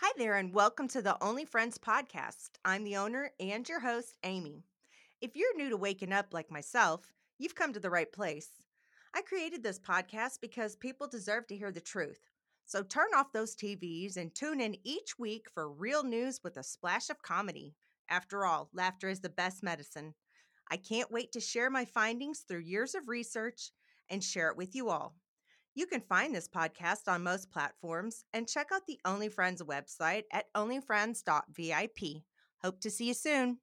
Hi there, and welcome to the Only Frens podcast. I'm the owner and your host, Amy. If you're new to waking up like myself, you've come to the right place. I created this podcast because people deserve to hear the truth. So turn off those TVs and tune in each week for real news with a splash of comedy. After all, laughter is the best medicine. I can't wait to share my findings through years of research and share it with you all. You can find this podcast on most platforms and check out the Only Frens website at onlyfrens.vip. Hope to see you soon.